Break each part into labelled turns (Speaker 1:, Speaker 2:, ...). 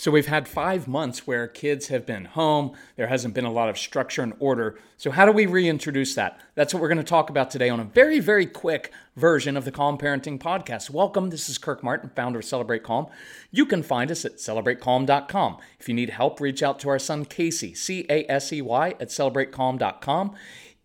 Speaker 1: So we've had five months where kids have been home. There hasn't been a lot of structure and order. So, how do we reintroduce that? That's what we're going to talk about today on a very, very quick version of the Calm Parenting Podcast. Welcome. This is Kirk Martin, founder of Celebrate Calm. You can find us at celebratecalm.com. If you need help, reach out to our son Casey, C A S E Y, at celebratecalm.com.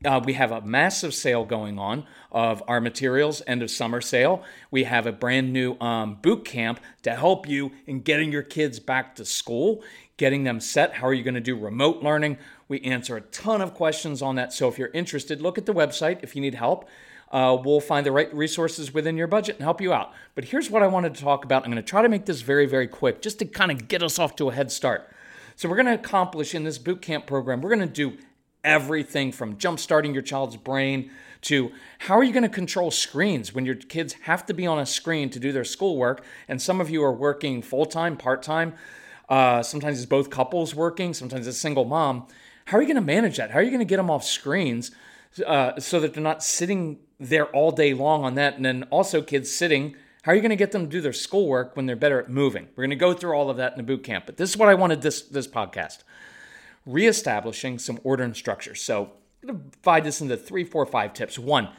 Speaker 1: Uh, we have a massive sale going on of our materials, end of summer sale. We have a brand new um, boot camp to help you in getting your kids back to school, getting them set. How are you going to do remote learning? We answer a ton of questions on that. So if you're interested, look at the website if you need help. Uh, we'll find the right resources within your budget and help you out. But here's what I wanted to talk about. I'm going to try to make this very, very quick just to kind of get us off to a head start. So, we're going to accomplish in this boot camp program, we're going to do everything from jump starting your child's brain to how are you going to control screens when your kids have to be on a screen to do their schoolwork and some of you are working full-time part-time uh, sometimes it's both couples working sometimes it's a single mom. How are you going to manage that? How are you going to get them off screens uh, so that they're not sitting there all day long on that? And then also kids sitting how are you going to get them to do their schoolwork when they're better at moving? We're going to go through all of that in the boot camp but this is what i wanted this this podcast reestablishing some order and structure. So I'm going to divide this into three, four, five tips. One,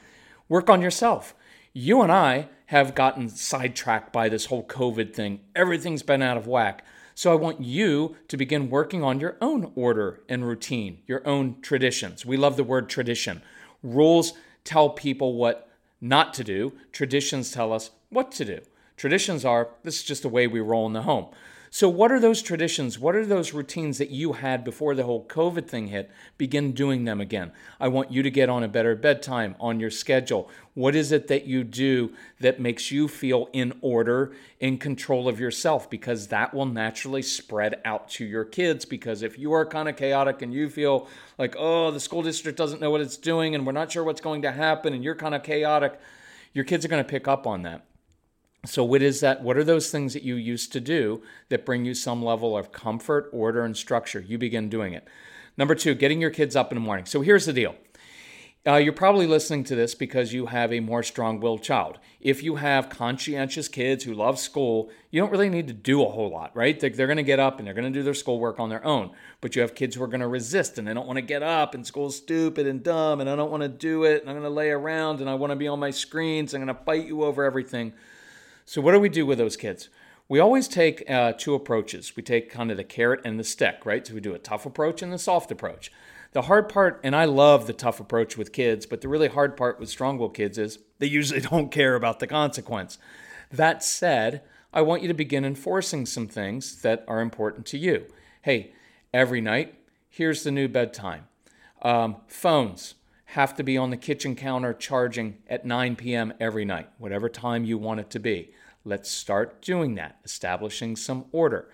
Speaker 1: work on yourself. You and I have gotten sidetracked by this whole COVID thing. Everything's been out of whack. So I want you to begin working on your own order and routine, your own traditions. We love the word tradition. Rules tell people what not to do, traditions tell us what to do. Traditions are this is just the way we roll in the home. So, what are those traditions? What are those routines that you had before the whole COVID thing hit? Begin doing them again. I want you to get on a better bedtime on your schedule. What is it that you do that makes you feel in order, in control of yourself? Because that will naturally spread out to your kids. Because if you are kind of chaotic and you feel like, oh, the school district doesn't know what it's doing and we're not sure what's going to happen and you're kind of chaotic, your kids are going to pick up on that. So, what is that? What are those things that you used to do that bring you some level of comfort, order, and structure? You begin doing it. Number two, getting your kids up in the morning. So, here's the deal. Uh, you're probably listening to this because you have a more strong willed child. If you have conscientious kids who love school, you don't really need to do a whole lot, right? They're, they're going to get up and they're going to do their schoolwork on their own. But you have kids who are going to resist and they don't want to get up and school's stupid and dumb and I don't want to do it and I'm going to lay around and I want to be on my screens. I'm going to fight you over everything. So, what do we do with those kids? We always take uh, two approaches. We take kind of the carrot and the stick, right? So, we do a tough approach and the soft approach. The hard part, and I love the tough approach with kids, but the really hard part with strong willed kids is they usually don't care about the consequence. That said, I want you to begin enforcing some things that are important to you. Hey, every night, here's the new bedtime. Um, phones, have to be on the kitchen counter charging at 9 p.m. every night, whatever time you want it to be. Let's start doing that, establishing some order.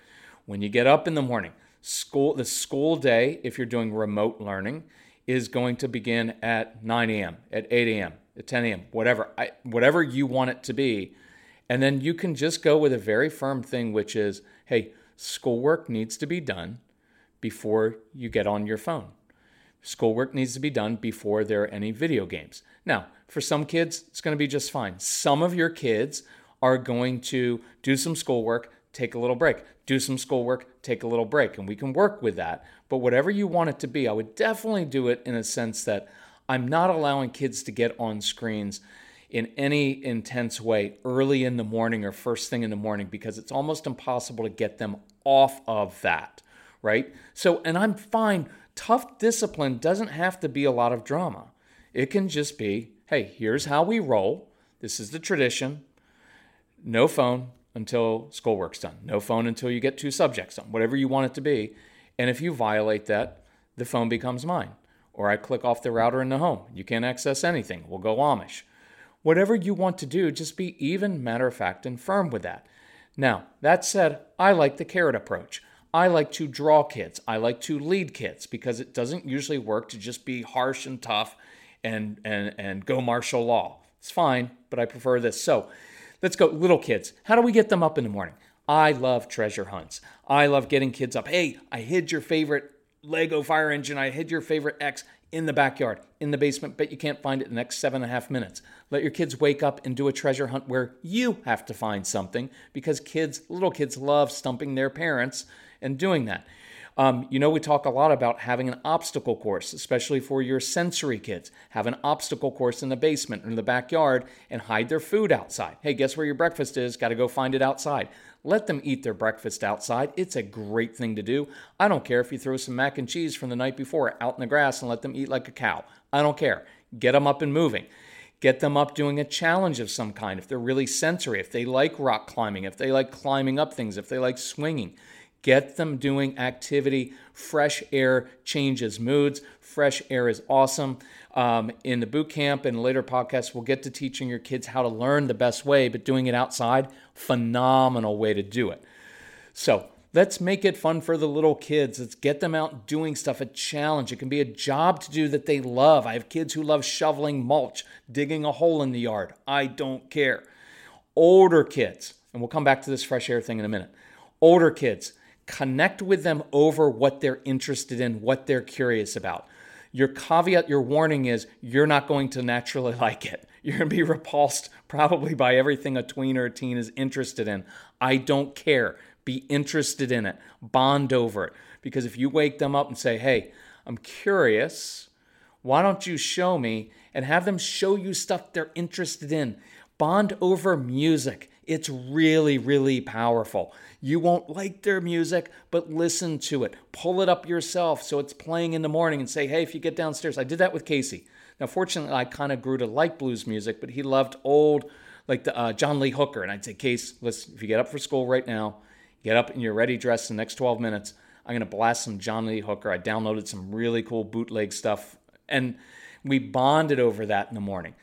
Speaker 1: When you get up in the morning, school the school day, if you're doing remote learning, is going to begin at 9 a.m., at 8 a.m., at 10 a.m., whatever, I, whatever you want it to be. And then you can just go with a very firm thing, which is, hey, schoolwork needs to be done before you get on your phone. Schoolwork needs to be done before there are any video games. Now, for some kids, it's going to be just fine. Some of your kids are going to do some schoolwork, take a little break, do some schoolwork, take a little break, and we can work with that. But whatever you want it to be, I would definitely do it in a sense that I'm not allowing kids to get on screens in any intense way early in the morning or first thing in the morning because it's almost impossible to get them off of that, right? So, and I'm fine tough discipline doesn't have to be a lot of drama. It can just be hey, here's how we roll. This is the tradition. No phone until schoolwork's done. No phone until you get two subjects done, whatever you want it to be. And if you violate that, the phone becomes mine. Or I click off the router in the home. You can't access anything. We'll go Amish. Whatever you want to do, just be even, matter of fact, and firm with that. Now, that said, I like the carrot approach. I like to draw kids. I like to lead kids because it doesn't usually work to just be harsh and tough and and and go martial law. It's fine, but I prefer this. So, let's go little kids. How do we get them up in the morning? I love treasure hunts. I love getting kids up. Hey, I hid your favorite Lego fire engine. I hid your favorite X. in the backyard, in the basement, but you can't find it in the next seven and a half minutes. Let your kids wake up and do a treasure hunt where you have to find something because kids, little kids, love stumping their parents and doing that. Um, you know, we talk a lot about having an obstacle course, especially for your sensory kids. Have an obstacle course in the basement or in the backyard and hide their food outside. Hey, guess where your breakfast is? Got to go find it outside. Let them eat their breakfast outside. It's a great thing to do. I don't care if you throw some mac and cheese from the night before out in the grass and let them eat like a cow. I don't care. Get them up and moving. Get them up doing a challenge of some kind if they're really sensory, if they like rock climbing, if they like climbing up things, if they like swinging. Get them doing activity. Fresh air changes moods. Fresh air is awesome. Um, in the boot camp and later podcasts, we'll get to teaching your kids how to learn the best way, but doing it outside, phenomenal way to do it. So let's make it fun for the little kids. Let's get them out doing stuff, a challenge. It can be a job to do that they love. I have kids who love shoveling mulch, digging a hole in the yard. I don't care. Older kids, and we'll come back to this fresh air thing in a minute. Older kids, connect with them over what they're interested in, what they're curious about. Your caveat, your warning is you're not going to naturally like it. You're going to be repulsed probably by everything a tween or a teen is interested in. I don't care. Be interested in it. Bond over it. Because if you wake them up and say, hey, I'm curious, why don't you show me? And have them show you stuff they're interested in. Bond over music. It's really, really powerful. You won't like their music, but listen to it. Pull it up yourself so it's playing in the morning and say, hey, if you get downstairs, I did that with Casey. Now, fortunately, I kind of grew to like blues music, but he loved old, like the uh, John Lee Hooker. And I'd say, Case, listen, if you get up for school right now, get up and you're ready dressed in the next 12 minutes, I'm going to blast some John Lee Hooker. I downloaded some really cool bootleg stuff, and we bonded over that in the morning.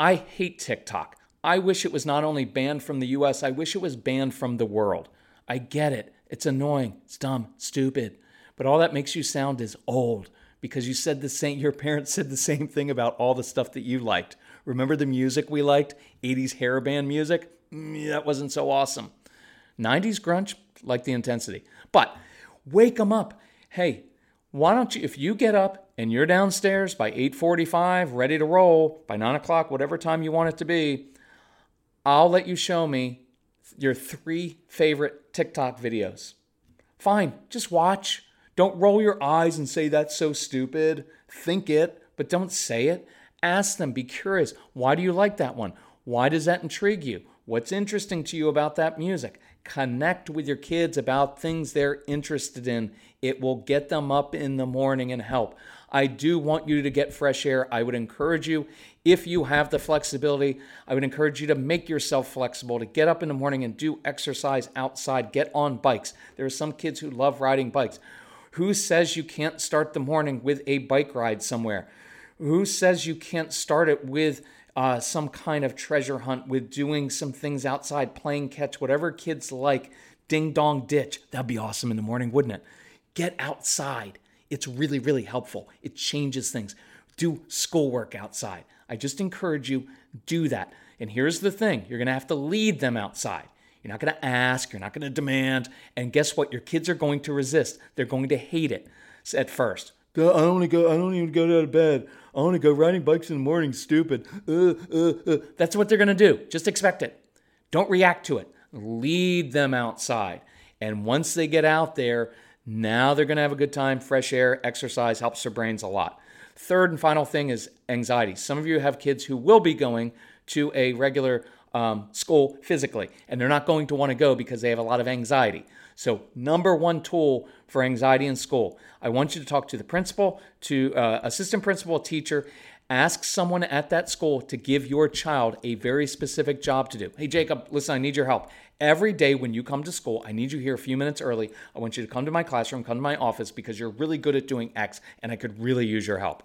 Speaker 1: I hate TikTok. I wish it was not only banned from the US, I wish it was banned from the world. I get it. It's annoying. It's dumb, stupid. But all that makes you sound is old because you said the same your parents said the same thing about all the stuff that you liked. Remember the music we liked? 80s hair band music? Mm, that wasn't so awesome. 90s grunge, like the intensity. But wake them up. Hey, why don't you if you get up and you're downstairs by 8.45 ready to roll by 9 o'clock whatever time you want it to be i'll let you show me your three favorite TikTok videos. Fine, just watch. Don't roll your eyes and say that's so stupid. Think it, but don't say it. Ask them, be curious. Why do you like that one? Why does that intrigue you? What's interesting to you about that music? Connect with your kids about things they're interested in. It will get them up in the morning and help. I do want you to get fresh air. I would encourage you, if you have the flexibility, I would encourage you to make yourself flexible, to get up in the morning and do exercise outside, get on bikes. There are some kids who love riding bikes. Who says you can't start the morning with a bike ride somewhere? Who says you can't start it with uh, some kind of treasure hunt, with doing some things outside, playing catch, whatever kids like? Ding dong ditch. That'd be awesome in the morning, wouldn't it? Get outside. It's really, really helpful. It changes things. Do schoolwork outside. I just encourage you, do that. And here's the thing you're going to have to lead them outside. You're not going to ask, you're not going to demand. And guess what? Your kids are going to resist. They're going to hate it at first. I don't want to go. I don't even go out of bed. I want to go riding bikes in the morning. Stupid. Uh, uh, uh. That's what they're to do. Just expect it. Don't react to it. Lead them outside. And once they get out there, now they're to have a good time. Fresh air, exercise helps their brains a lot. Third and final thing is anxiety. Some of you have kids who will be going to a regular um, school physically, and they're not going to want to go because they have a lot of anxiety. So, number one tool for anxiety in school, I want you to talk to the principal, to uh, assistant principal, teacher, Ask someone at that school to give your child a very specific job to do. Hey, Jacob, listen, I need your help. Every day when you come to school, I need you here a few minutes early. I want you to come to my classroom, come to my office because you're really good at doing X and I could really use your help.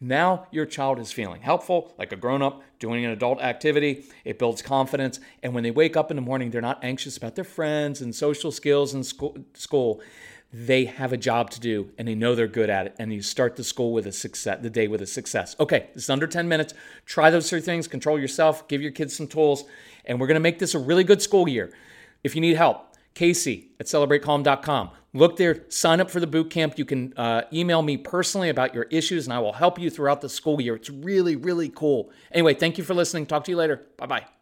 Speaker 1: Now your child is feeling helpful, like a grown up doing an adult activity. It builds confidence. And when they wake up in the morning, they're not anxious about their friends and social skills in school. They have a job to do and they know they're good at it. And you start the school with a success the day with a success. Okay it's under 10 minutes. Try those three things. Control yourself. Give your kids some tools. And we're going to make this a really good school year. If you need help Casey at celebratecalm.com. Look there, sign up for the boot camp. You can uh, email me personally about your issues, and I will help you throughout the school year. It's really, really cool. Anyway, thank you for listening. Talk to you later. Bye bye.